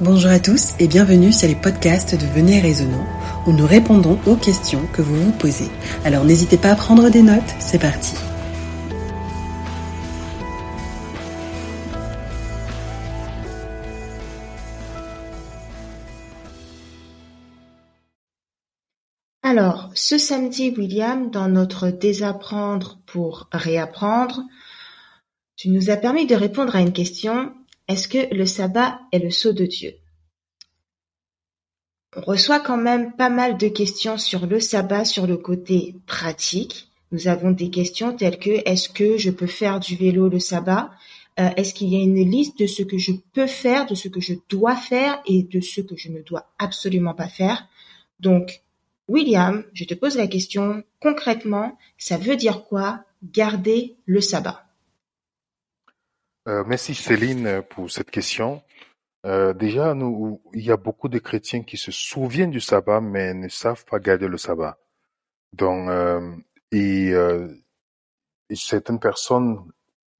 Bonjour à tous et bienvenue sur les podcasts de Venez Raisonnant où nous répondons aux questions que vous vous posez. Alors n'hésitez pas à prendre des notes, c'est parti. Alors, ce samedi, William, dans notre Désapprendre pour réapprendre, tu nous as permis de répondre à une question est-ce que le sabbat est le sceau de Dieu? On reçoit quand même pas mal de questions sur le sabbat, sur le côté pratique. Nous avons des questions telles que est-ce que je peux faire du vélo le sabbat? Euh, Est-ce qu'il y a une liste de ce que je peux faire, de ce que je dois faire et de ce que je ne dois absolument pas faire? Donc, William, je te pose la question, concrètement, ça veut dire quoi? Garder le sabbat euh, merci Céline pour cette question. Euh, déjà, nous, il y a beaucoup de chrétiens qui se souviennent du sabbat, mais ne savent pas garder le sabbat. Donc, euh, et, certaines personnes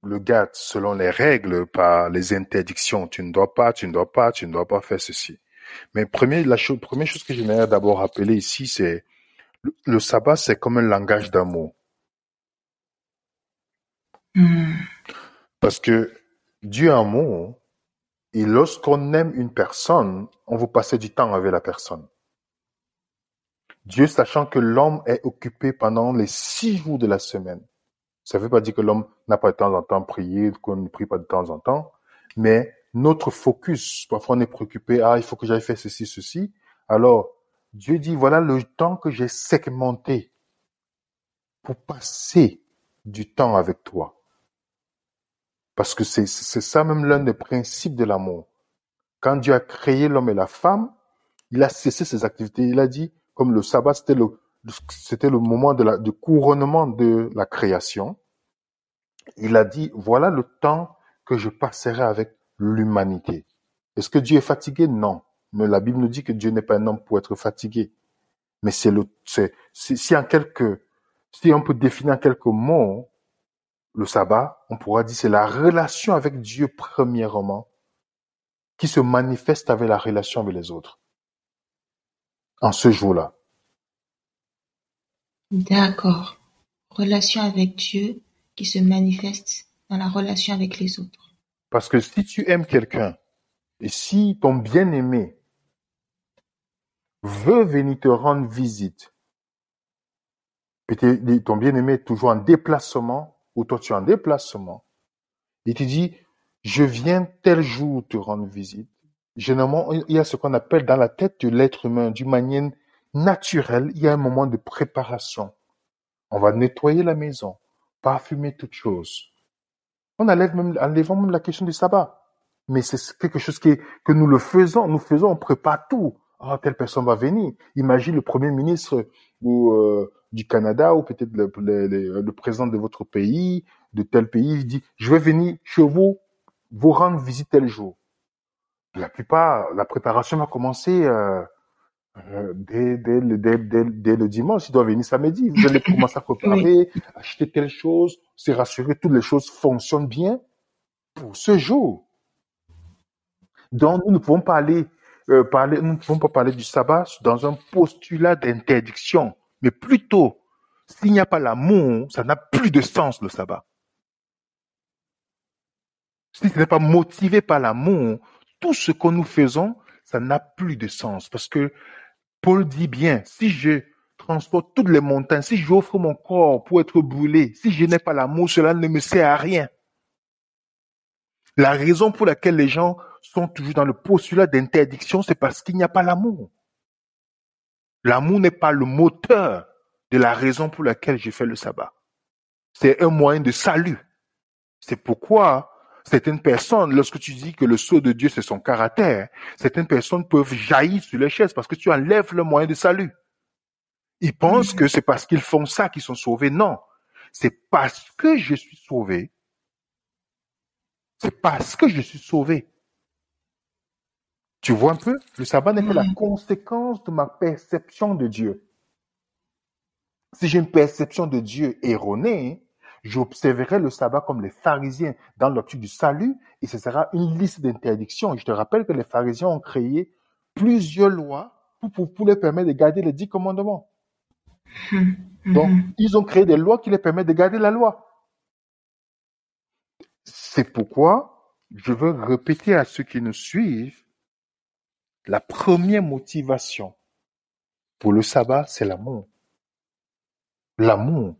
le gardent selon les règles, par les interdictions. Tu ne dois pas, tu ne dois pas, tu ne dois pas faire ceci. Mais premier, la chose, première chose que j'aimerais d'abord rappeler ici, c'est le, sabbat, c'est comme un langage d'amour. Hmm. Parce que Dieu est amour, et lorsqu'on aime une personne, on veut passer du temps avec la personne. Dieu, sachant que l'homme est occupé pendant les six jours de la semaine, ça ne veut pas dire que l'homme n'a pas de temps en temps prier, qu'on ne prie pas de temps en temps, mais notre focus, parfois on est préoccupé, ah, il faut que j'aille faire ceci, ceci. Alors, Dieu dit, voilà le temps que j'ai segmenté pour passer du temps avec toi. Parce que c'est ça même l'un des principes de l'amour. Quand Dieu a créé l'homme et la femme, il a cessé ses activités. Il a dit, comme le sabbat, c'était le, c'était le moment de la, de couronnement de la création. Il a dit, voilà le temps que je passerai avec l'humanité. Est-ce que Dieu est fatigué? Non. Mais la Bible nous dit que Dieu n'est pas un homme pour être fatigué. Mais c'est le, c'est, si en quelques, si on peut définir en quelques mots, le sabbat, on pourra dire c'est la relation avec Dieu premièrement qui se manifeste avec la relation avec les autres. En ce jour-là. D'accord. Relation avec Dieu qui se manifeste dans la relation avec les autres. Parce que si tu aimes quelqu'un et si ton bien-aimé veut venir te rendre visite, ton bien-aimé est toujours en déplacement, ou toi tu es en déplacement, il te dit, je viens tel jour te rendre visite. Généralement, il y a ce qu'on appelle dans la tête de l'être humain, d'une manière naturelle, il y a un moment de préparation. On va nettoyer la maison, parfumer toutes choses. On enlève même, même la question du sabbat. Mais c'est quelque chose qui que nous le faisons, nous faisons, on prépare tout. Ah, telle personne va venir. Imagine le premier ministre ou euh, du Canada ou peut-être le, le, président de votre pays, de tel pays, il dit, je vais venir chez vous, vous rendre visite tel jour. La plupart, la préparation va commencer euh, euh dès, dès, dès, dès, le dimanche. Il doit venir samedi. Vous allez commencer à préparer, acheter telle chose, se rassurer que toutes les choses fonctionnent bien pour ce jour. Donc, nous ne pouvons pas aller euh, nous ne pouvons pas parler du sabbat dans un postulat d'interdiction. Mais plutôt, s'il n'y a pas l'amour, ça n'a plus de sens le sabbat. Si ce n'est pas motivé par l'amour, tout ce que nous faisons, ça n'a plus de sens. Parce que Paul dit bien, si je transporte toutes les montagnes, si j'offre mon corps pour être brûlé, si je n'ai pas l'amour, cela ne me sert à rien. La raison pour laquelle les gens sont toujours dans le postulat d'interdiction, c'est parce qu'il n'y a pas l'amour. L'amour n'est pas le moteur de la raison pour laquelle j'ai fait le sabbat. C'est un moyen de salut. C'est pourquoi certaines personnes, lorsque tu dis que le sceau de Dieu c'est son caractère, certaines personnes peuvent jaillir sur les chaises parce que tu enlèves le moyen de salut. Ils pensent que c'est parce qu'ils font ça qu'ils sont sauvés. Non. C'est parce que je suis sauvé. C'est parce que je suis sauvé tu vois un peu? Le sabbat n'est que la conséquence de ma perception de Dieu. Si j'ai une perception de Dieu erronée, J'observerai le sabbat comme les pharisiens dans l'optique du salut et ce sera une liste d'interdictions. Je te rappelle que les pharisiens ont créé plusieurs lois pour, pour, les permettre de garder les dix commandements. Mhm. Donc, ils ont créé des lois qui les permettent de garder la loi. C'est pourquoi je veux répéter à ceux qui nous suivent, la première motivation pour le sabbat, c'est l'amour. L'amour.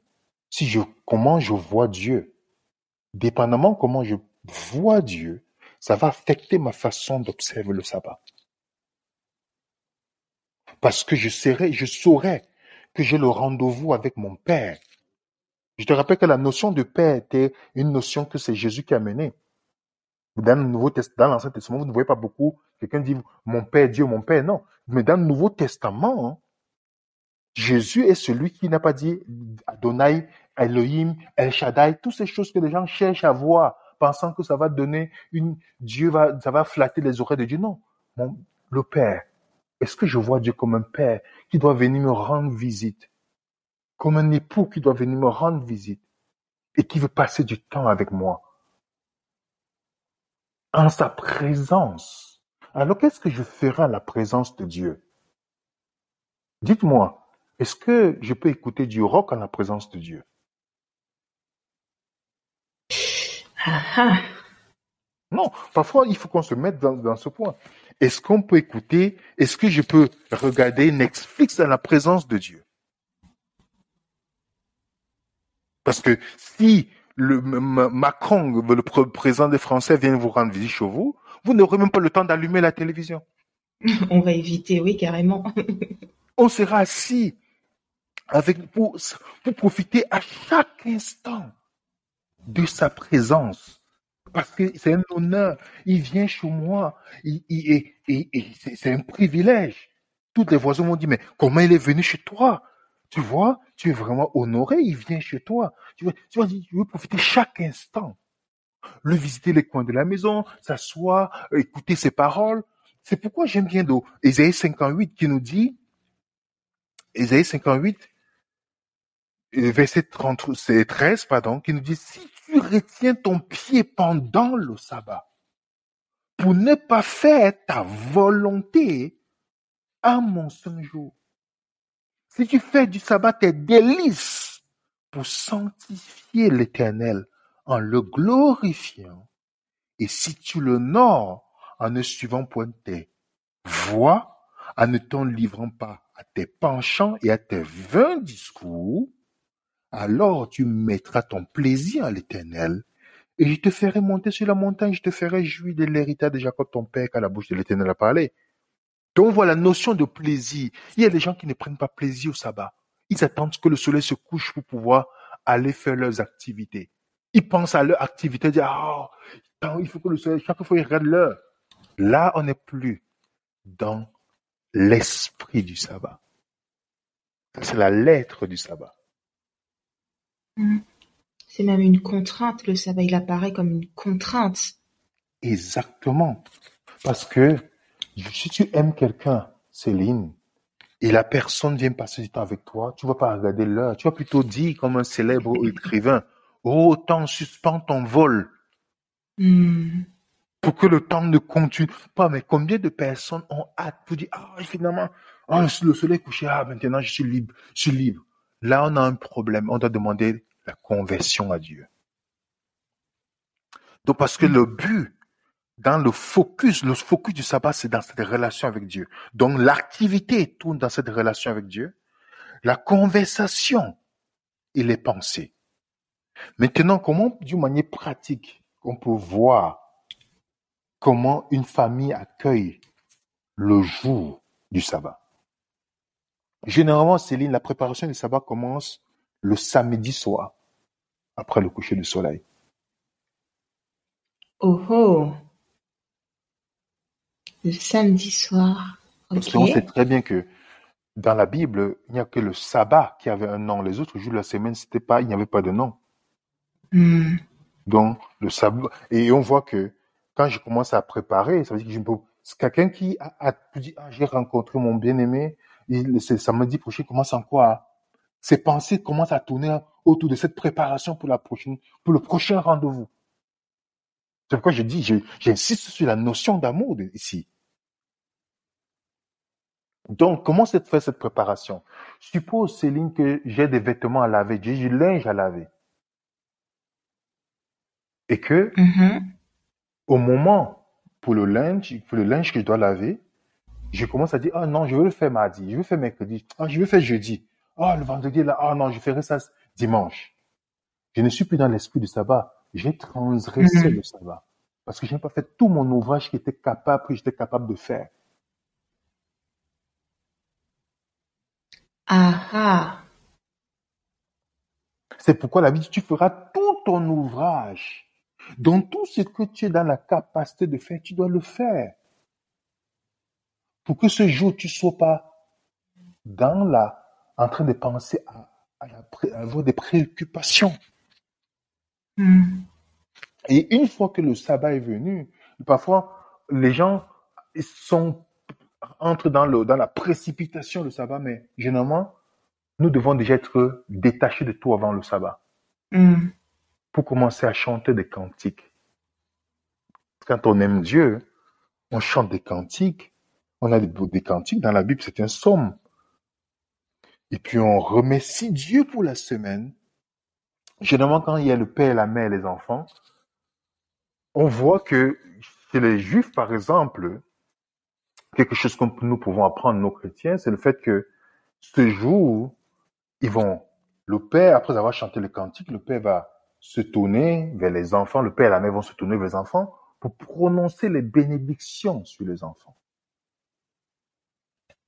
Si je, comment je vois Dieu, dépendamment comment je vois Dieu, ça va affecter ma façon d'observer le sabbat. Parce que je serai, je saurai que j'ai le rendez-vous avec mon Père. Je te rappelle que la notion de Père était une notion que c'est Jésus qui a menée. Dans le Nouveau Testament, dans l'Ancien Testament, vous ne voyez pas beaucoup quelqu'un dit mon Père Dieu, mon Père. Non. Mais dans le Nouveau Testament, hein, Jésus est celui qui n'a pas dit Adonai, Elohim, El Shaddai, toutes ces choses que les gens cherchent à voir, pensant que ça va donner une, Dieu va, ça va flatter les oreilles de Dieu. Non. Le Père. Est-ce que je vois Dieu comme un Père qui doit venir me rendre visite? Comme un époux qui doit venir me rendre visite et qui veut passer du temps avec moi? En sa présence. Alors qu'est-ce que je ferai à la présence de Dieu? Dites-moi, est-ce que je peux écouter du rock en la présence de Dieu? Ah, ah. Non, parfois il faut qu'on se mette dans, dans ce point. Est-ce qu'on peut écouter, est-ce que je peux regarder Netflix dans la présence de Dieu? Parce que si le Macron, le pr- président des Français, vient vous rendre visite chez vous, vous n'aurez même pas le temps d'allumer la télévision. On va éviter, oui, carrément. On sera assis avec pour, pour profiter à chaque instant de sa présence. Parce que c'est un honneur. Il vient chez moi. Il, c'est un privilège. Tous les voisins m'ont dit, mais comment il est venu chez toi? Tu vois, tu es vraiment honoré, il vient chez toi. Tu vois, tu vois, tu veux profiter chaque instant. Le visiter les coins de la maison, s'asseoir, écouter ses paroles. C'est pourquoi j'aime bien d'eau. Ésaïe 58 qui nous dit, Ésaïe 58, euh, verset 30, c'est 13, pardon, qui nous dit, si tu retiens ton pied pendant le sabbat, pour ne pas faire ta volonté à mon saint jour, si tu fais du sabbat tes délices pour sanctifier l'éternel en le glorifiant, et si tu l'honores en ne suivant point tes voies, en ne t'en livrant pas à tes penchants et à tes vains discours, alors tu mettras ton plaisir à l'éternel, et je te ferai monter sur la montagne, je te ferai jouir de l'héritage de Jacob ton père, car la bouche de l'éternel a parlé. Donc voilà la notion de plaisir. Il y a des gens qui ne prennent pas plaisir au sabbat. Ils attendent que le soleil se couche pour pouvoir aller faire leurs activités. Ils pensent à leur activité, ils disent, ah, il faut que le soleil, chaque fois ils regardent l'heure. Là, on n'est plus dans l'esprit du sabbat. C'est la lettre du sabbat. C'est même une contrainte, le sabbat, il apparaît comme une contrainte. Exactement. Parce que si tu aimes quelqu'un, Céline, et la personne vient passer du temps avec toi, tu vas pas regarder l'heure. Tu vas plutôt dire comme un célèbre écrivain, oh, temps, suspends ton vol Hmm. pour que le temps ne continue pas. Mais combien de personnes ont hâte pour dire, ah, finalement, ah, le soleil est couché, ah, maintenant je suis libre, je suis libre. Là, on a un problème. On doit demander la conversion à Dieu. Donc, parce que le but, dans le focus, le focus du sabbat, c'est dans cette relation avec Dieu. Donc, l'activité tourne dans cette relation avec Dieu. La conversation et les pensées. Maintenant, comment, d'une manière pratique, on peut voir comment une famille accueille le jour du sabbat? Généralement, Céline, la préparation du sabbat commence le samedi soir, après le coucher du soleil. Oh oh. Le samedi soir. Parce Ok. qu'on sait très bien que dans la Bible, il n'y a que le sabbat qui avait un nom. Les autres jours de la semaine, c'était pas, il n'y avait pas de nom. Donc, le sabbat, et on voit que quand je commence à préparer, ça veut dire que je peux, c'est quelqu'un qui a, a dit, ah, j'ai rencontré mon bien-aimé, il, c'est samedi prochain, commence encore à ses pensées commencent à tourner autour de cette préparation pour la prochaine, pour le prochain rendez-vous. C'est pourquoi je dis, j'insiste sur la notion d'amour ici. Donc, comment se fait cette préparation? Suppose, Céline, que j'ai des vêtements à laver, j'ai du linge à laver. Et que, Mhm. au moment pour le linge, pour le linge que je dois laver, je commence à dire, ah non, je veux le faire mardi, je veux le faire mercredi, ah, je veux le faire jeudi, ah, le vendredi, là, ah non, je ferai ça dimanche. Je ne suis plus dans l'esprit du sabbat. J'ai transgressé Mhm. le sabbat. Parce que je n'ai pas fait tout mon ouvrage qui était capable, que j'étais capable de faire. Ah ah. C'est pourquoi la Bible dit, tu feras tout ton ouvrage. Donc tout ce que tu es dans la capacité de faire, tu dois le faire. Pour que ce jour, tu ne sois pas dans la, en train de penser à, à la pré- à avoir des préoccupations. Mhm. Et une fois que le sabbat est venu, parfois, les gens sont, entrent dans le, dans la précipitation, le sabbat, mais généralement, nous devons déjà être détachés de tout avant le sabbat. Mhm. Pour commencer à chanter des cantiques. Quand on aime Dieu, on chante des cantiques. On a des, cantiques dans la Bible, c'est un psaume. Et puis on remercie Dieu pour la semaine. Généralement, quand il y a le père, la mère, les enfants, on voit que chez les Juifs, par exemple, quelque chose que nous pouvons apprendre, nos chrétiens, c'est le fait que ce jour, ils vont, le père, après avoir chanté le cantique, le père va se tourner vers les enfants, le père et la mère vont se tourner vers les enfants pour prononcer les bénédictions sur les enfants.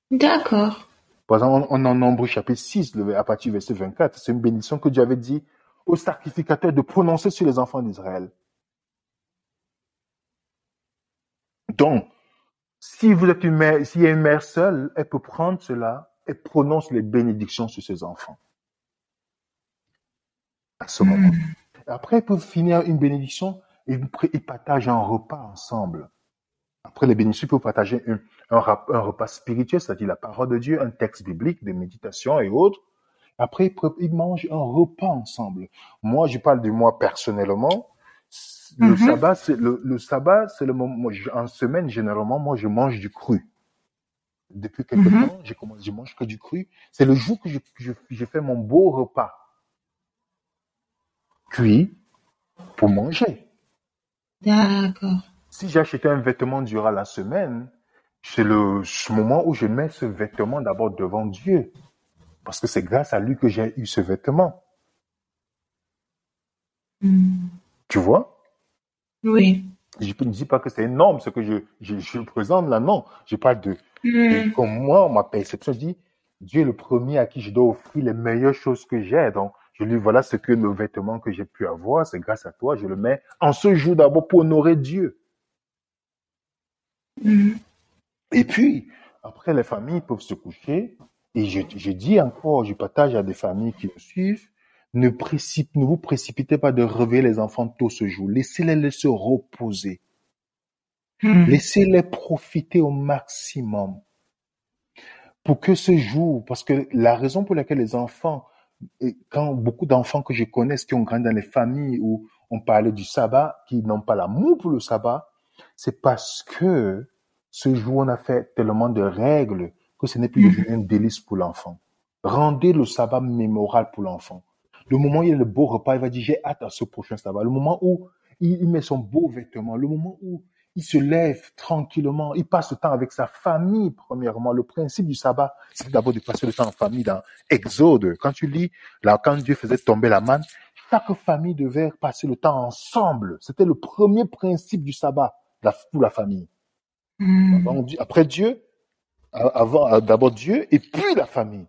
D'accord. Par exemple, on, on en Nombre chapitre 6, le- à partir du verset 24, c'est une bénédiction que Dieu avait dit aux sacrificateurs de prononcer sur les enfants d'Israël. Donc, si vous êtes une mère, s'il y a une mère seule, elle peut prendre cela et prononce les bénédictions sur ses enfants. À ce moment. Mhm. Après, ils peuvent finir une bénédiction et ils partagent un repas ensemble. Après les bénédictions, ils peuvent partager un, un rap- un repas spirituel, c'est-à-dire la parole de Dieu, un texte biblique, des méditations et autres. Après, ils, mangent un repas ensemble. Moi, je parle de moi personnellement. Le Mhm. sabbat, c'est le, le sabbat, c'est le moment. moi, je- en semaine, généralement, moi, je mange du cru. Depuis quelque Mhm. temps, j'ai commencé, je mange que du cru. C'est le jour que je, je, je fais mon beau repas pour manger. D'accord. Si j'ai acheté un vêtement durant la semaine, c'est le ce moment où je mets ce vêtement d'abord devant Dieu. Parce que c'est grâce à lui que j'ai eu ce vêtement. Mhm. Tu vois? Oui. Je ne dis pas que c'est énorme ce que je, je, je présente là, non. Je parle de, de Mhm. comme moi, ma perception dit, Dieu est le premier à qui je dois offrir les meilleures choses que j'ai. Donc, je lui dis, voilà ce que le vêtement que j'ai pu avoir, c'est grâce à toi, je le mets en ce jour d'abord pour honorer Dieu. Mhm. Et puis, après, les familles peuvent se coucher. Et je, je dis encore, je partage à des familles qui me suivent, ne, précip- ne vous précipitez pas de réveiller les enfants tôt ce jour. Laissez-les se reposer. Mhm. Laissez-les profiter au maximum. Pour que ce jour, parce que la raison pour laquelle les enfants, et quand beaucoup d'enfants que je connais qui ont grandi dans les familles où on parlait du sabbat, qui n'ont pas l'amour pour le sabbat, c'est parce que ce jour, on a fait tellement de règles que ce n'est plus Mhm. devenu un délice pour l'enfant. Rendez le sabbat mémorable pour l'enfant. Le moment où il y a le beau repas, il va dire j'ai hâte à ce prochain sabbat. Le moment où il met son beau vêtement, le moment où il se lève tranquillement, il passe le temps avec sa famille, premièrement. Le principe du sabbat, c'est d'abord de passer le temps en famille dans Exode. Quand tu lis, là, quand Dieu faisait tomber la manne, chaque famille devait passer le temps ensemble. C'était le premier principe du sabbat la- pour la famille. Avant Dieu- après Dieu, avant, d'abord Dieu et puis la famille.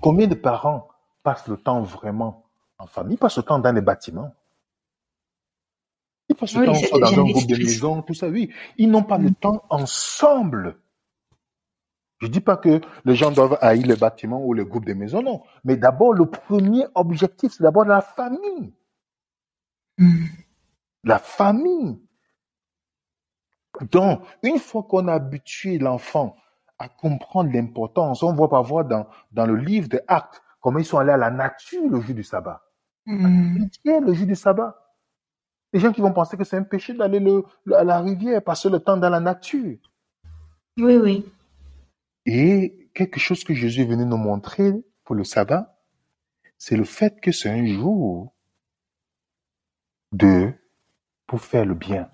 Combien de parents passent le temps vraiment en famille, passent le temps dans les bâtiments? Ils passent le Oui, temps c'est soit dans un groupe de maison, tout ça, oui. Ils n'ont pas le temps ensemble. Je dis pas que les gens doivent haïr les bâtiments ou les groupes de maisons, non. Mais d'abord, le premier objectif, c'est d'abord la famille. Mhm. La famille. Donc, une fois qu'on a habitué l'enfant à comprendre l'importance. On voit parfois dans, dans le livre des Actes comment ils sont allés à la nature le jour du sabbat. Mm. le jour du sabbat. Les gens qui vont penser que c'est un péché d'aller le, à la rivière, passer le temps dans la nature. Oui, oui. Et quelque chose que Jésus est venu nous montrer pour le sabbat, c'est le fait que c'est un jour de pour faire le bien.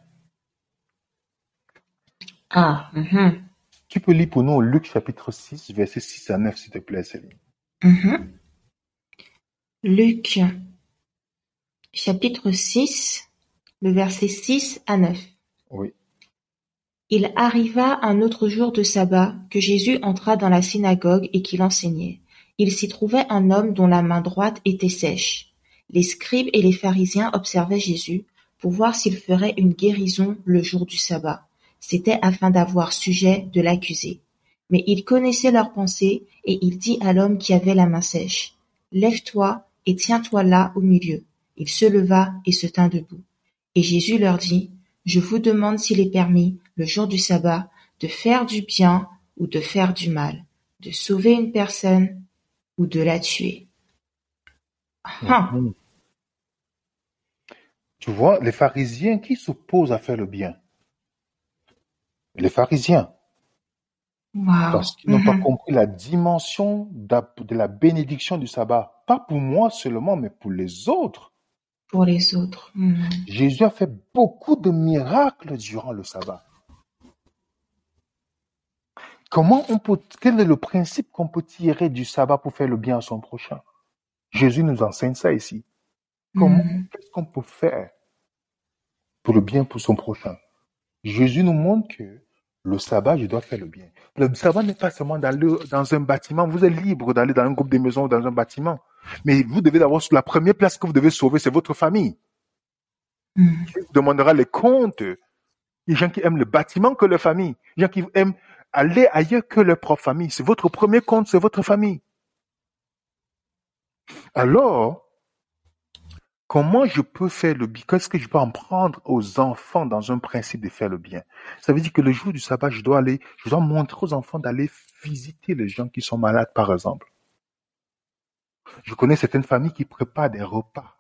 Ah, mhm. Tu peux lire pour nous Luc chapitre 6, verset 6 à 9, s'il te plaît, Céline. Mhm. Luc chapitre 6, le verset 6 à 9. Oui. Il arriva un autre jour de sabbat que Jésus entra dans la synagogue et qu'il enseignait. Il s'y trouvait un homme dont la main droite était sèche. Les scribes et les pharisiens observaient Jésus pour voir s'il ferait une guérison le jour du sabbat. C'était afin d'avoir sujet de l'accuser. Mais il connaissait leurs pensées et il dit à l'homme qui avait la main sèche, Lève-toi et tiens-toi là au milieu. Il se leva et se tint debout. Et Jésus leur dit, Je vous demande s'il est permis, le jour du sabbat, de faire du bien ou de faire du mal, de sauver une personne ou de la tuer. Ah, Mhm. Tu vois, les pharisiens qui s'opposent à faire le bien? Les pharisiens, wow. parce qu'ils n'ont pas Mhm. compris la dimension de la bénédiction du sabbat. Pas pour moi seulement, mais pour les autres. Pour les autres. Mhm. Jésus a fait beaucoup de miracles durant le sabbat. Comment on peut, quel est le principe qu'on peut tirer du sabbat pour faire le bien à son prochain? Jésus nous enseigne ça ici. Comment, Mhm. qu'est-ce qu'on peut faire pour le bien pour son prochain? Jésus nous montre que le sabbat, je dois faire le bien. Le sabbat n'est pas seulement d'aller dans un bâtiment. Vous êtes libre d'aller dans un groupe de maisons ou dans un bâtiment. Mais vous devez avoir la première place que vous devez sauver, c'est votre famille. Dieu vous demandera les comptes. Les gens qui aiment le bâtiment que leur famille. Les gens qui aiment aller ailleurs que leur propre famille. C'est votre premier compte, c'est votre famille. Alors, comment je peux faire le bien? Qu'est-ce que je peux en prendre aux enfants dans un principe de faire le bien? Ça veut dire que le jour du sabbat, je dois aller, je dois montrer aux enfants d'aller visiter les gens qui sont malades, par exemple. Je connais certaines familles qui préparent des repas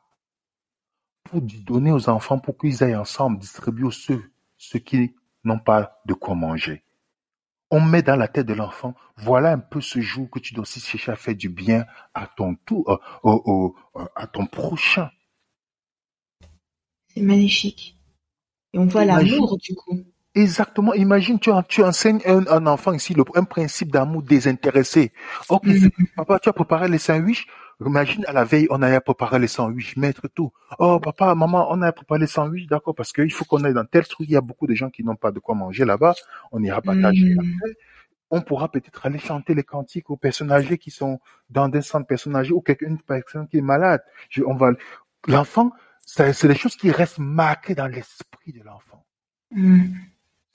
pour donner aux enfants pour qu'ils aillent ensemble distribuer ceux, ceux qui n'ont pas de quoi manger. On met dans la tête de l'enfant, voilà un peu ce jour que tu dois aussi chercher à faire du bien à ton tour, euh, euh, à ton prochain. C'est magnifique. Et on voit l'amour du coup. Exactement. Imagine, tu, en- tu enseignes un, un enfant ici le, un principe d'amour désintéressé. Ok, Mhm. papa, tu as préparé les sandwichs. Imagine, à la veille, on a préparé les sandwichs, mettre tout. Oh, papa, maman, on a préparé les sandwichs, d'accord, parce qu'il faut qu'on aille dans tel truc. Il y a beaucoup de gens qui n'ont pas de quoi manger là-bas. On ira partager. Après, on pourra peut-être aller chanter les cantiques aux personnes âgées qui sont dans des centres personnes âgées ou quelqu'un, une personne qui est malade. Je- on va, l'enfant, c'est des choses qui restent marquées dans l'esprit de l'enfant. Mhm.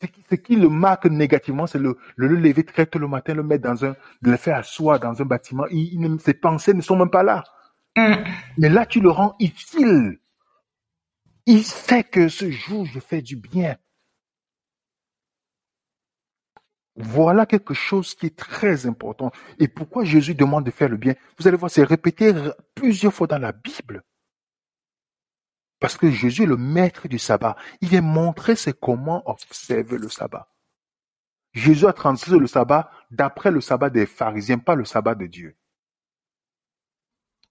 Ce qui, ce qui le marque négativement, c'est le, le, le lever très tôt le matin, le mettre dans un, de le faire asseoir dans un bâtiment. Il, il ne- ses pensées ne sont même pas là. Mhm. Mais là, tu le rends utile. Il sait que ce jour, je fais du bien. Voilà quelque chose qui est très important. Et pourquoi Jésus demande de faire le bien? Vous allez voir, c'est répété plusieurs fois dans la Bible. Parce que Jésus est le maître du sabbat. Il vient montrer c'est comment observer le sabbat. Jésus a transcrit le sabbat d'après le sabbat des pharisiens, pas le sabbat de Dieu.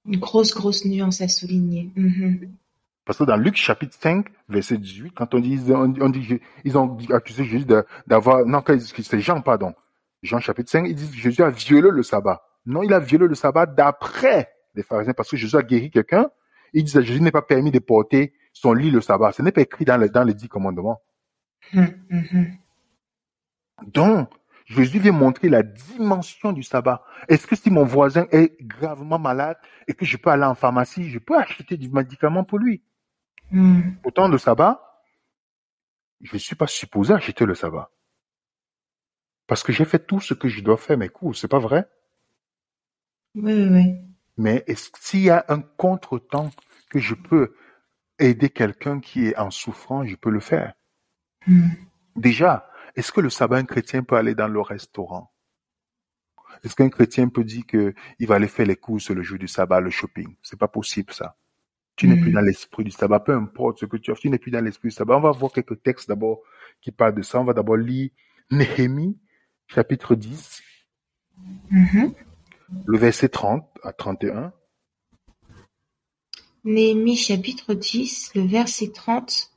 Une grosse, grosse nuance à souligner. Mhm. Parce que dans Luc chapitre 5, verset 18, quand on dit, on, on dit ils ont accusé Jésus d'avoir, non, quand ils- c'est Jean, pardon. Jean chapitre 5, ils disent que Jésus a violé le sabbat. Non, il a violé le sabbat d'après les pharisiens, parce que Jésus a guéri quelqu'un. Ils disent à Jésus n'est pas permis de porter son lit le sabbat. Ce n'est pas écrit dans les, dans les dix commandements. Mhm. Mhm. Donc, Jésus vient montrer la dimension du sabbat. Est-ce que si mon voisin est gravement malade et que je peux aller en pharmacie, je peux acheter du médicament pour lui? Pourtant, le sabbat, je ne suis pas supposé acheter le sabbat. Parce que j'ai fait tout ce que je dois faire mes cours, c'est pas vrai? Oui, oui. Mais s'il y a un contretemps que je peux aider quelqu'un qui est en souffrance, je peux le faire? Mhm. Déjà, est-ce que le sabbat, un chrétien peut aller dans le restaurant? Est-ce qu'un chrétien peut dire que il va aller faire les courses le jour du sabbat, le shopping? C'est pas possible ça. Tu n'es plus dans l'esprit du sabbat, peu importe ce que tu as, tu n'es plus dans l'esprit du sabbat. On va voir quelques textes d'abord qui parlent de ça. On va d'abord lire Néhémie, chapitre 10, Mhm. le verset 30 à 31. Néhémie chapitre 10, le verset 30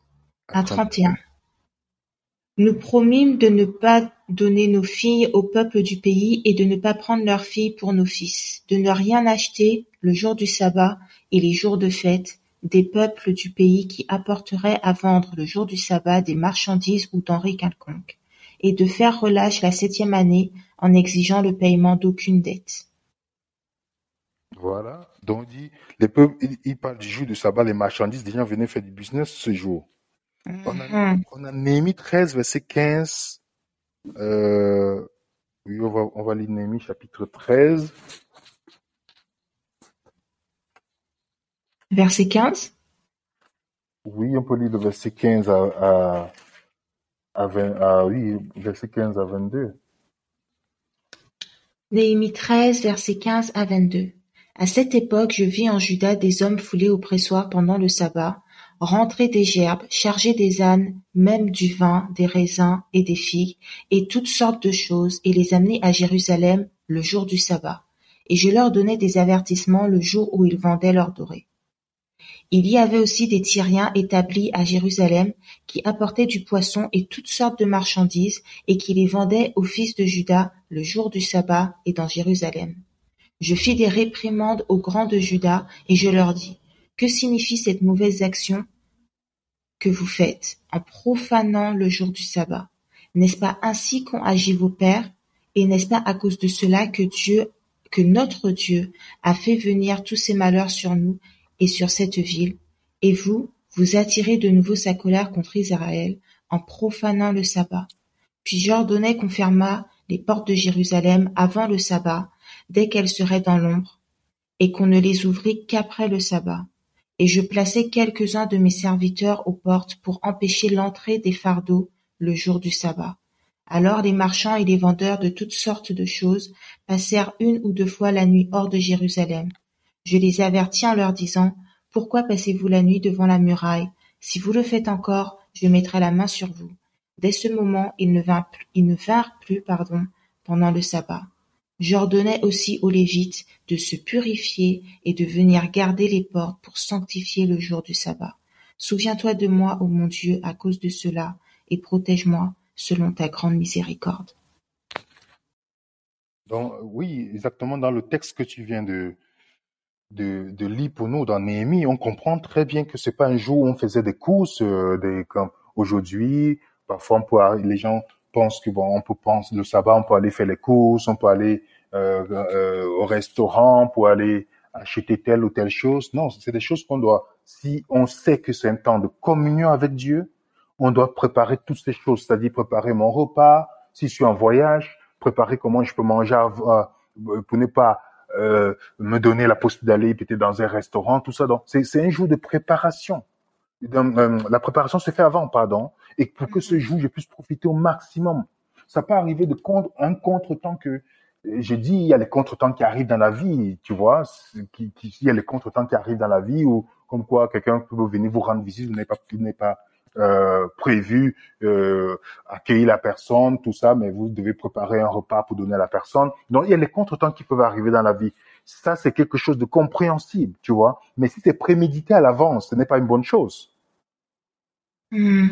à 31. Nous promîmes de ne pas donner nos filles au peuple du pays et de ne pas prendre leurs filles pour nos fils, de ne rien acheter le jour du sabbat et les jours de fête des peuples du pays qui apporteraient à vendre le jour du sabbat des marchandises ou denrées quelconques, et de faire relâche la septième année en exigeant le paiement d'aucune dette. Voilà. Donc, il dit, les peuples, il, il parle du jour du sabbat, les marchandises, des gens venaient faire du business ce jour. On a, Mhm. on a Néhémie 13, verset 15. Euh, oui, on va, on va lire Néhémie chapitre 13. Verset 15. Oui, on peut lire le verset 15 à, à, à 20, à, oui, verset 15 à 22. Néhémie 13, versets 15 à 22. À cette époque, je vis en Juda des hommes foulés au pressoir pendant le sabbat, rentrer des gerbes, charger des ânes, même du vin, des raisins et des figues, et toutes sortes de choses, et les amener à Jérusalem le jour du sabbat. Et je leur donnais des avertissements le jour où ils vendaient leur doré. Il y avait aussi des Tyriens établis à Jérusalem qui apportaient du poisson et toutes sortes de marchandises et qui les vendaient aux fils de Juda le jour du sabbat et dans Jérusalem. Je fis des réprimandes aux grands de Juda et je leur dis, que signifie cette mauvaise action que vous faites en profanant le jour du sabbat? N'est-ce pas ainsi qu'ont agi vos pères? Et n'est-ce pas à cause de cela que Dieu, que notre Dieu a fait venir tous ces malheurs sur nous et sur cette ville? Et vous, vous attirez de nouveau sa colère contre Israël en profanant le sabbat. Puis j'ordonnai qu'on fermât les portes de Jérusalem avant le sabbat, dès qu'elles seraient dans l'ombre, et qu'on ne les ouvrit qu'après le sabbat. Et je plaçai quelques-uns de mes serviteurs aux portes pour empêcher l'entrée des fardeaux le jour du sabbat. Alors les marchands et les vendeurs de toutes sortes de choses passèrent une ou deux fois la nuit hors de Jérusalem. Je les avertis en leur disant, Pourquoi passez-vous la nuit devant la muraille? Si vous le faites encore, je mettrai la main sur vous. Dès ce moment, ils ne vinrent plus, plus pardon, pendant le sabbat. J'ordonnai aussi aux Lévites de se purifier et de venir garder les portes pour sanctifier le jour du sabbat. Souviens-toi de moi, ô mon Dieu, à cause de cela, et protège-moi selon ta grande miséricorde. Oui, exactement dans le texte que tu viens de, lire pour nous dans Néhémie, on comprend très bien que c'est pas un jour où on faisait des courses, euh, des, comme aujourd'hui, parfois les gens pensent que bon, on peut penser le sabbat, on peut aller faire les courses, on peut aller euh, euh, au restaurant pour aller acheter telle ou telle chose. Non, c'est des choses qu'on doit, si on sait que c'est un temps de communion avec Dieu, on doit préparer toutes ces choses, c'est-à-dire préparer mon repas, si je suis en voyage, préparer comment je peux manger pour ne pas euh, me donner la possibilité d'aller peut-être dans un restaurant, tout ça. Donc, c'est un jour de préparation. Euh, la préparation se fait avant, pardon, et pour que ce jour, je puisse profiter au maximum. Ça peut arriver de contre, un contretemps que je dis, il y a les contretemps qui arrivent dans la vie, tu vois, c'est- qui, qui, il y a les contretemps qui arrivent dans la vie ou comme quoi quelqu'un peut venir vous rendre visite, vous n'avez pas, vous n'avez pas euh, prévu euh, accueillir la personne, tout ça, mais vous devez préparer un repas pour donner à la personne. Donc il y a les contretemps qui peuvent arriver dans la vie. Ça c'est quelque chose de compréhensible, tu vois. Mais si c'est prémédité à l'avance, ce n'est pas une bonne chose. Hmm.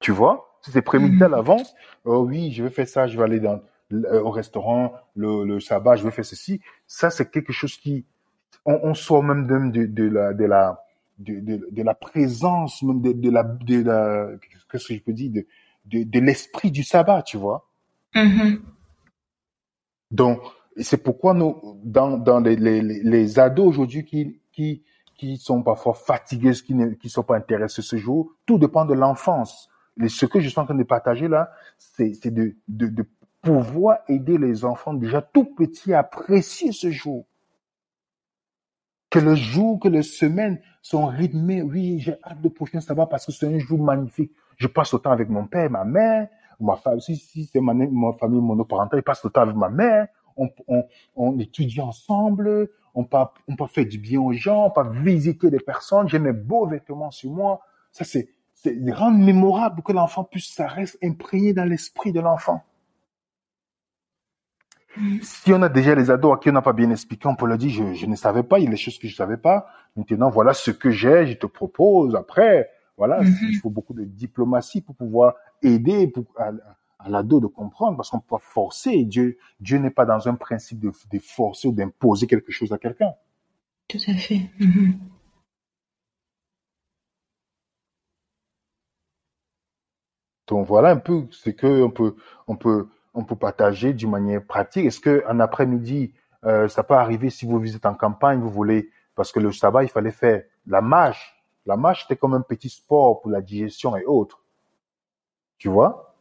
Tu vois, si c'est prémédité à Mhm. l'avance, oh oui, je vais faire ça, je vais aller dans, euh, au restaurant le, le sabbat, je vais faire ceci. Ça, c'est quelque chose qui, on, on sort même de, de, de la, de la, de, de, de la présence, même de, de la, de la, qu'est-ce que je peux dire, de, de, de l'esprit du sabbat, tu vois? Mhm. Donc, c'est pourquoi nous, dans, dans les, les, les ados aujourd'hui qui, qui, qui sont parfois fatigués, qui ne qui sont pas intéressés ce jour, tout dépend de l'enfance. Et ce que je suis en train de partager là, c'est de, de, de pouvoir aider les enfants déjà tout petits à apprécier ce jour. Que le jour, que les semaines sont rythmées. Oui, j'ai hâte de prochain sabbat parce que c'est un jour magnifique. Je passe autant avec mon père, ma mère. ma si, si c'est ma, ma famille monoparentale, il passe temps avec ma mère, on, on, on étudie ensemble, on peut, on peut faire du bien aux gens, on peut visiter des personnes, j'ai mes beaux vêtements sur moi. Ça, c'est, c'est rendre mémorable que l'enfant puisse, ça reste imprégné dans l'esprit de l'enfant. Si on a déjà les ados à qui on n'a pas bien expliqué, on peut leur dire, je, je, ne savais pas, il y a des choses que je ne savais pas. Maintenant, voilà ce que j'ai, je te propose. Après, voilà, mm -hmm. il faut beaucoup de diplomatie pour pouvoir aider pour, à, à l'ado de comprendre, parce qu'on peut forcer. Dieu, Dieu n'est pas dans un principe de, de forcer ou d'imposer quelque chose à quelqu'un. Tout à fait. -hmm. Donc voilà un peu ce que on peut, on peut, on peut partager d'une manière pratique. Est-ce que un après-midi, euh, ça peut arriver si vous visitez en campagne, vous voulez, parce que le sabbat, il fallait faire la marche. La marche, c'était comme un petit sport pour la digestion et autres. Tu vois?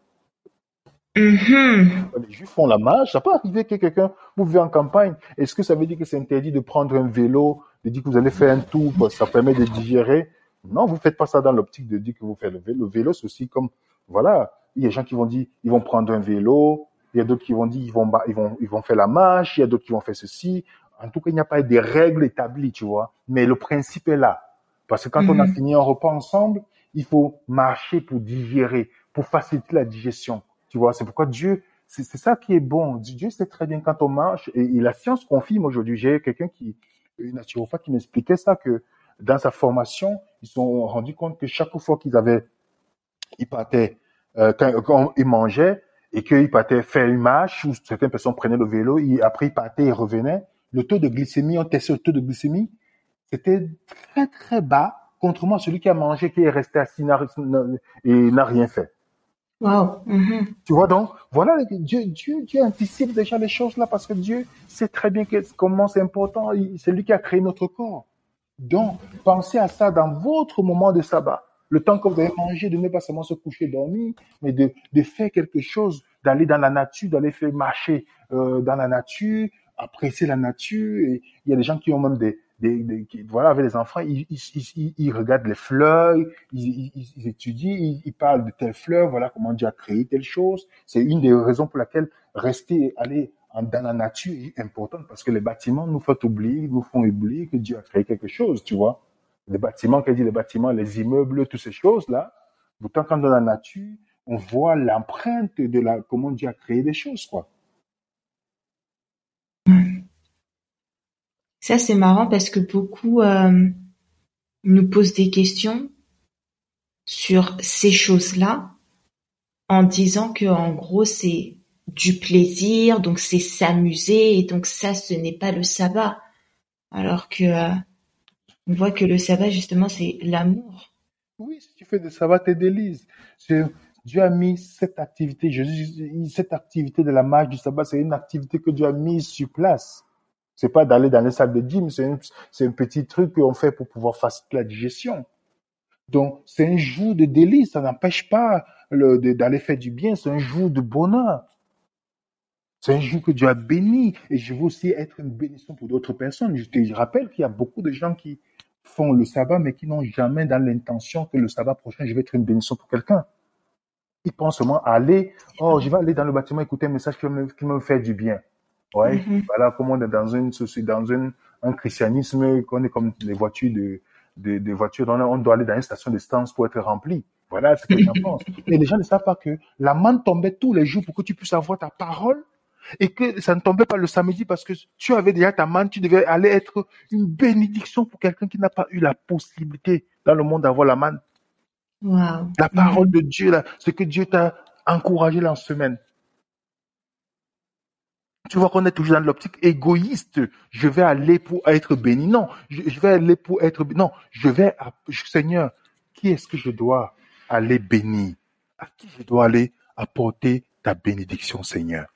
Mm -hmm. Les juifs font la marche. Ça peut arriver que quelqu'un, vous vivez en campagne. Est-ce que ça veut dire que c'est interdit de prendre un vélo, de dire que vous allez faire un tour, parce que ça permet de digérer? Non, vous faites pas ça dans l'optique de dire que vous faites le vélo. Le vélo, c'est aussi comme, voilà. Il y a des gens qui vont dire, ils vont prendre un vélo. Il y a d'autres qui vont dire, ils vont, ils vont, ils vont faire la marche. Il y a d'autres qui vont faire ceci. En tout cas, il n'y a pas des règles établies, tu vois. Mais le principe est là. Parce que quand on a fini un repas ensemble, il faut marcher pour digérer, pour faciliter la digestion. Tu vois, c'est pourquoi Dieu, c'est ça qui est bon. Dieu sait très bien quand on marche, et, la science confirme aujourd'hui. J'ai quelqu'un qui, une naturopathe qui m'expliquait ça, que dans sa formation, ils se sont rendus compte que chaque fois qu'ils avaient, ils partaient, euh, quand, quand, ils mangeaient, et qu'ils partaient faire une marche, ou certaines personnes prenaient le vélo, et après ils partaient et revenaient, le taux de glycémie, on testait le taux de glycémie, c'était très très bas, contrairement à celui qui a mangé, qui est resté assis et n'a rien fait. Wow. -hmm. Tu vois donc, voilà, Dieu, Dieu, Dieu anticipe déjà les choses là parce que Dieu sait très bien que, comment c'est important. C'est lui qui a créé notre corps. Donc, pensez à ça dans votre moment de sabbat. Le temps que vous avez mangé, de ne pas seulement se coucher, dormir, mais de, de faire quelque chose, d'aller dans la nature, d'aller faire marcher euh, dans la nature, apprécier la nature. Et il y a des gens qui ont même des, voilà, avec les enfants, ils, ils, ils, regardent les fleurs, ils, étudient, ils, parlent de telle fleur, voilà comment Dieu a créé telle chose. C'est une des raisons pour laquelle rester, aller dans la nature est importante parce que les bâtiments nous font oublier, nous font oublier que Dieu a créé quelque chose, tu vois. Les bâtiments, qu'elle dit les bâtiments, les immeubles, toutes ces choses-là. Pourtant, quand dans la nature, on voit l'empreinte de la, comment Dieu a créé des choses, quoi. Ça, c'est marrant parce que beaucoup euh, nous posent des questions sur ces choses-là en disant que, en gros, c'est du plaisir, donc c'est s'amuser, et donc ça, ce n'est pas le sabbat. Alors que euh, on voit que le sabbat, justement, c'est l'amour. Oui, si tu fais du sabbat, tes délices. Dieu a mis cette activité, Jésus, cette activité de la marche du sabbat, c'est une activité que Dieu a mise sur place. C'est pas d'aller dans les salles de gym, c'est un petit truc qu'on fait pour pouvoir faciliter la digestion. Donc, c'est un jour de délice, ça n'empêche pas d'aller faire du bien, c'est un jour de bonheur. C'est un jour que Dieu a béni et je veux aussi être une bénédiction pour d'autres personnes. Je te rappelle qu'il y a beaucoup de gens qui font le sabbat mais qui n'ont jamais dans l'intention que le sabbat prochain, je vais être une bénédiction pour quelqu'un. Ils pensent seulement aller, oh, je vais aller dans le bâtiment écouter un message qui me, qui me fait du bien. Ouais, mm -hmm. voilà comment on est dans une dans une, un christianisme, qu'on est comme les voitures de, de, de voitures, on doit aller dans une station d'essence pour être rempli. Voilà ce que j'en pense. Et les gens ne savent pas que la manne tombait tous les jours pour que tu puisses avoir ta parole et que ça ne tombait pas le samedi parce que tu avais déjà ta manne, tu devais aller être une bénédiction pour quelqu'un qui n'a pas eu la possibilité dans le monde d'avoir la manne. Wow. La parole de Dieu, là, ce que Dieu t'a encouragé la semaine. Tu vois qu'on est toujours dans l'optique égoïste. Je vais aller pour être béni. Non, je, je vais aller pour être Non, je vais, à, Seigneur, qui est-ce que je dois aller bénir? À qui je dois aller apporter ta bénédiction, Seigneur?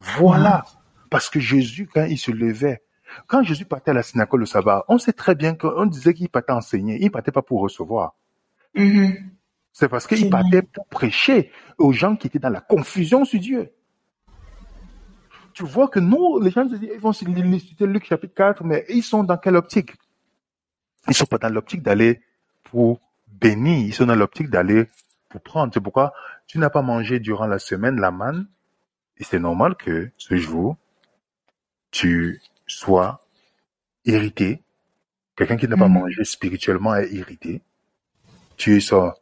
Voilà. Parce que Jésus, quand il se levait, quand Jésus partait à la synagogue le sabbat, on sait très bien qu'on disait qu'il partait enseigner. Il partait pas pour recevoir. Mm -hmm. C'est parce qu'il partait pour prêcher aux gens qui étaient dans la confusion sur Dieu. Tu vois que nous, les gens ils vont citer Luc chapitre 4, mais ils sont dans quelle optique? Ils sont pas dans l'optique d'aller pour bénir, ils sont dans l'optique d'aller pour prendre. C'est pourquoi tu n'as pas mangé durant la semaine la manne. Et c'est normal que ce jour, tu sois irrité. Quelqu'un qui n'a pas Mm. mangé spirituellement est irrité. Tu es ça.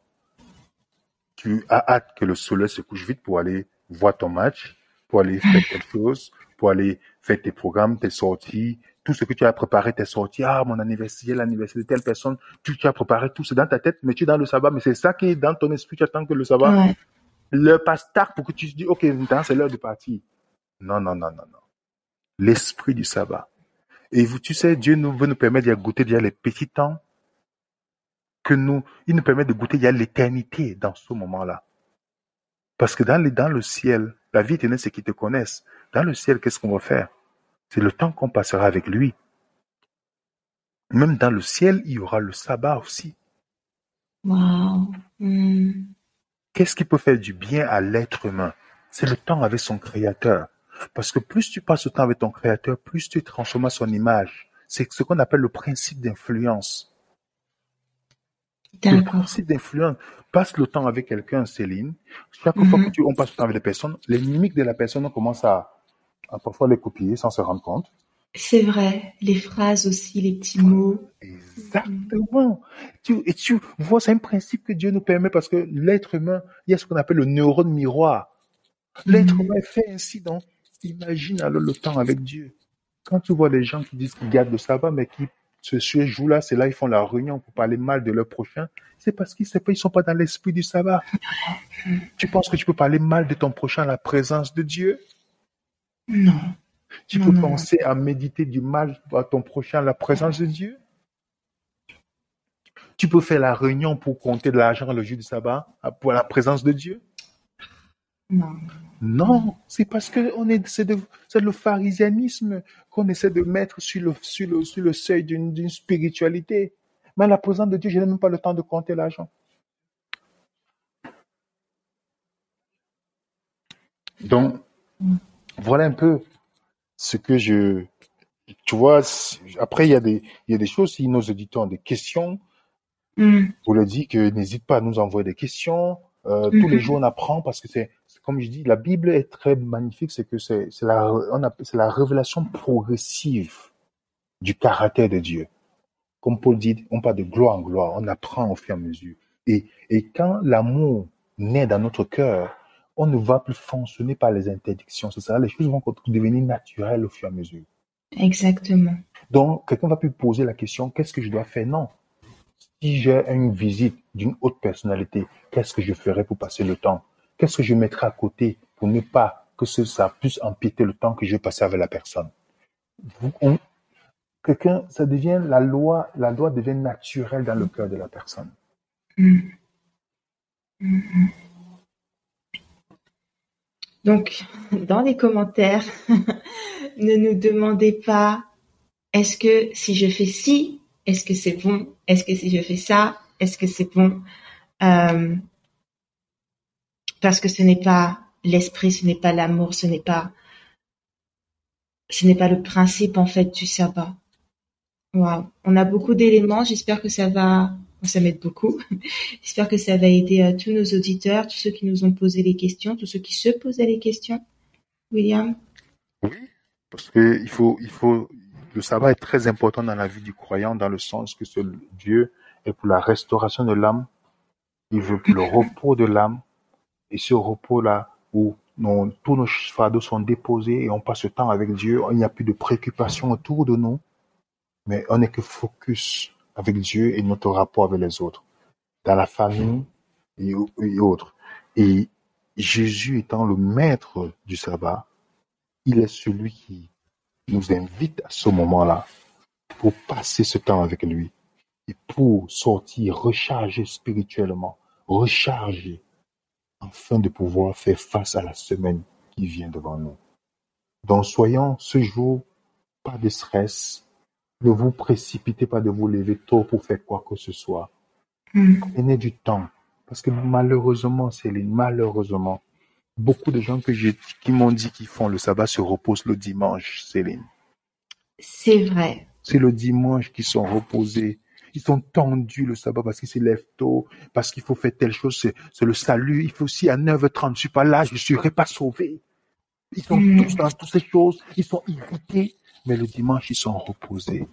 Tu as hâte que le soleil se couche vite pour aller voir ton match, pour aller faire quelque chose, pour aller faire tes programmes, tes sorties, tout ce que tu as préparé, tes sorties. Ah, mon anniversaire, l'anniversaire de telle personne. Tu, tu as préparé tout, c'est dans ta tête, mais tu es dans le sabbat. Mais c'est ça qui est dans ton esprit. Tu attends que le sabbat Ouais. le passe tard pour que tu te dis, OK, maintenant c'est l'heure de partir. Non, non, non, non, non. L'esprit du sabbat. Et vous, tu sais, Dieu nous veut nous permettre de goûter déjà les petits temps que nous, il nous permet de goûter il y a l'éternité dans ce moment-là. Parce que dans, les, dans le ciel, la vie éternelle, c'est qu'ils te connaissent. Dans le ciel, qu'est-ce qu'on va faire? C'est le temps qu'on passera avec lui. Même dans le ciel, il y aura le sabbat aussi. Wow. Mm. Qu'est-ce qui peut faire du bien à l'être humain? C'est le temps avec son créateur. Parce que plus tu passes le temps avec ton créateur, plus tu es transformé à son image. C'est ce qu'on appelle le principe d'influence. Le principe d'influence. Le temps avec quelqu'un, Céline. Chaque fois Mhm. que tu, on passe le temps avec les personnes, les mimiques de la personne, on commence à, à parfois les copier sans se rendre compte. C'est vrai. Les phrases aussi, les petits mots. Exactement. Tu, et tu vois, c'est un principe que Dieu nous permet parce que l'être humain, il y a ce qu'on appelle le neurone miroir. L'être Mhm. humain est fait ainsi, donc imagine alors le temps avec Dieu. Quand tu vois les gens qui disent qu'ils gardent le sabbat, mais qui ce ce jour-là, c'est là ils font la réunion pour parler mal de leur prochain, c'est parce qu'ils ne sont pas dans l'esprit du sabbat. Tu penses que tu peux parler mal de ton prochain à la présence de Dieu? Non. Tu Non, peux non, non. penser à méditer du mal à ton prochain à la présence de Dieu? Tu peux faire la réunion pour compter de l'argent le jour du sabbat à- pour la présence de Dieu? Non. Non, c'est parce que on est, c'est le pharisianisme qu'on essaie de mettre sur le, sur le, sur le seuil d'une, spiritualité. Mais à la présence de Dieu, je n'ai même pas le temps de compter l'argent. Donc, voilà un peu ce que je, tu vois, après, il y a des, il y a des choses, si nos auditeurs ont des questions, Mm. vous le dit que n'hésite pas à nous envoyer des questions. Euh, Tous les Mhm. jours, on apprend parce que c'est comme je dis, la Bible est très magnifique. C'est que c'est, la, révélation progressive du caractère de Dieu. Comme Paul dit, on parle de gloire en gloire. On apprend au fur et à mesure. Et, et quand l'amour naît dans notre cœur, on ne va plus fonctionner par les interdictions. Ça, les choses vont devenir naturelles au fur et à mesure. Exactement. Donc, quelqu'un va plus poser la question, qu'est-ce que je dois faire? Non. Si j'ai une visite d'une haute personnalité, qu'est-ce que je ferai pour passer le temps? Qu'est-ce que je mettrai à côté pour ne pas que ça puisse empiéter le temps que je passer avec la personne? Quelqu'un, ça devient la loi, la loi devient naturelle dans le cœur de la personne. Donc, dans les commentaires, ne nous demandez pas est-ce que si je fais ci, est-ce que c'est bon? Est-ce que si je fais ça, est-ce que c'est bon? Euh, Parce que ce n'est pas l'esprit, ce n'est pas l'amour, ce n'est pas ce n'est pas le principe en fait du sabbat. Waouh, on a beaucoup d'éléments. J'espère que ça va, ça m'aide beaucoup. J'espère que ça va aider euh, tous nos auditeurs, tous ceux qui nous ont posé les questions, tous ceux qui se posaient les questions. William? Oui, parce que il faut, il faut, le sabbat est très important dans la vie du croyant, dans le sens que ce Dieu est pour la restauration de l'âme. Il veut pour le repos de l'âme. Et ce repos-là, où nos- tous nos fardeaux sont déposés et on passe le temps avec Dieu, il n'y a plus de préoccupations autour de nous, mais on n'est que focus avec Dieu et notre rapport avec les autres, dans la famille et, et autres. Et Jésus étant le maître du sabbat, il est celui qui nous invite à ce moment-là pour passer ce temps avec lui et pour sortir recharger spirituellement, recharger afin de pouvoir faire face à la semaine qui vient devant nous. Donc soyons ce jour pas de stress, ne vous précipitez pas de vous lever tôt pour faire quoi que ce soit. Mm. Prenez du temps. Parce que malheureusement, Céline, malheureusement, beaucoup de gens que j'ai, qui m'ont dit qu'ils font le sabbat se reposent le dimanche, Céline. C'est vrai. C'est le dimanche qu'ils sont reposés. Qu'ils sont tendus le sabbat parce qu'ils se lèvent tôt, parce qu'il faut faire telle chose, c'est le salut. Il faut aussi à 9h30, je suis pas là, je ne serai pas sauvé. Ils sont mm. tous dans toutes ces choses, ils sont irrités, mais le dimanche, ils sont reposés.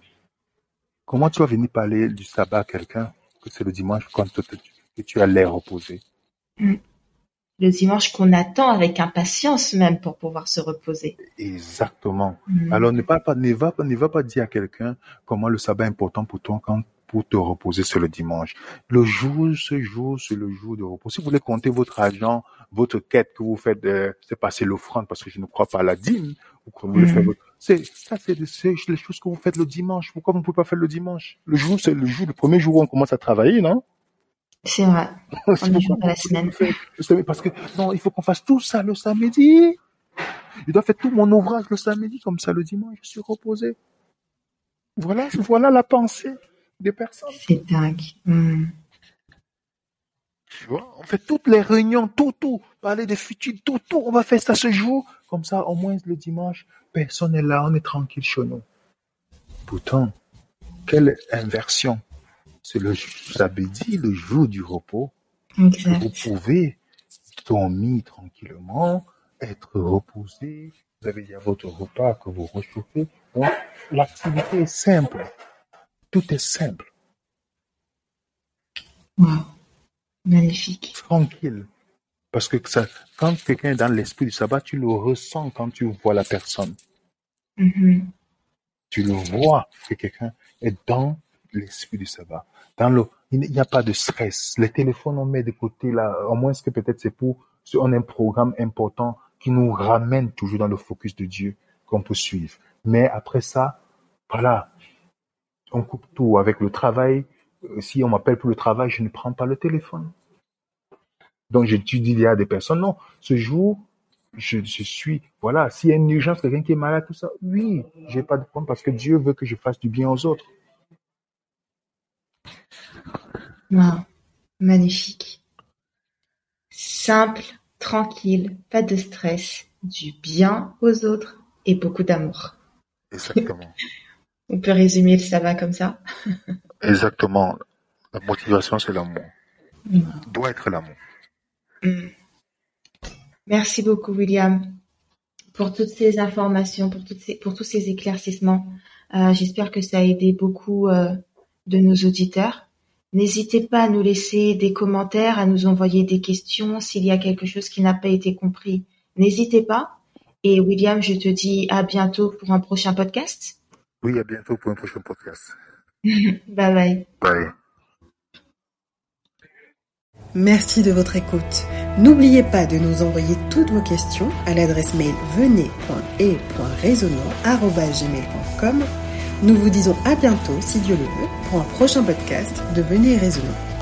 Comment tu vas venir parler du sabbat à quelqu'un que c'est le dimanche quand que tu as l'air reposé? Mm. Le dimanche qu'on attend avec impatience même pour pouvoir se reposer. Exactement. Mm. Alors ne, pas, ne, va, ne va pas dire à quelqu'un comment le sabbat est important pour toi quand pour te reposer sur le dimanche. Le jour, ce jour, c'est le jour de repos. Si vous voulez compter votre argent, votre quête que vous faites, c'est passer l'offrande parce que je ne crois pas à la dîme, ou comment le mm. C'est, ça, c'est les choses que vous faites le dimanche. Pourquoi vous ne pouvez pas faire le dimanche? Le jour, c'est le jour, le premier jour où on commence à travailler, non? C'est vrai. on est la semaine. Parce que, non, il faut qu'on fasse tout ça le samedi. Je dois faire tout mon ouvrage le samedi, comme ça le dimanche, je suis reposé. Voilà, voilà la pensée des personnes. C'est dingue. Hmm. Tu vois, on fait toutes les réunions, tout, tout, parler des futurs, tout, tout, on va faire ça ce jour. Comme ça, au moins le dimanche, personne n'est là, on est tranquille chez nous. Pourtant, quelle inversion. C'est le samedi, le jour du repos. Vous pouvez dormir tranquillement, être reposé, vous avez déjà votre repas que vous réchauffez. L'activité est simple. Tout est simple. Magnifique. Tranquille. Parce que ça, quand quelqu'un est dans l'esprit du sabbat, tu le ressens quand tu vois la personne. Mm-hmm. Tu le vois que quelqu'un est dans l'esprit du sabbat. Dans le, il n'y a pas de stress. Les téléphones, on met de côté là, au moins que peut-être c'est pour, on a un programme important qui nous ramène toujours dans le focus de Dieu qu'on peut suivre. Mais après ça, voilà, on coupe tout avec le travail. Euh, si on m'appelle pour le travail, je ne prends pas le téléphone. Donc, je dis à des personnes, non, ce jour, je, suis, voilà, s'il y a une urgence, quelqu'un qui est malade, tout ça, oui, j'ai pas de problème parce que Dieu veut que je fasse du bien aux autres. Wow, magnifique. Simple, tranquille, pas de stress, du bien aux autres et beaucoup d'amour. Exactement. On peut résumer le sabbat comme ça. Exactement. La motivation, c'est l'amour. Doit être l'amour. Mm. Merci beaucoup, William, pour toutes ces informations, pour, toutes ces, pour tous ces éclaircissements. Euh, j'espère que ça a aidé beaucoup euh, de nos auditeurs. N'hésitez pas à nous laisser des commentaires, à nous envoyer des questions s'il y a quelque chose qui n'a pas été compris. N'hésitez pas. Et William, je te dis à bientôt pour un prochain podcast. Oui, à bientôt pour un prochain podcast. bye bye. Bye. Merci de votre écoute. N'oubliez pas de nous envoyer toutes vos questions à l'adresse mail venez.et.raisonnant.com. Nous vous disons à bientôt, si Dieu le veut, pour un prochain podcast de Venez et Raisonnant.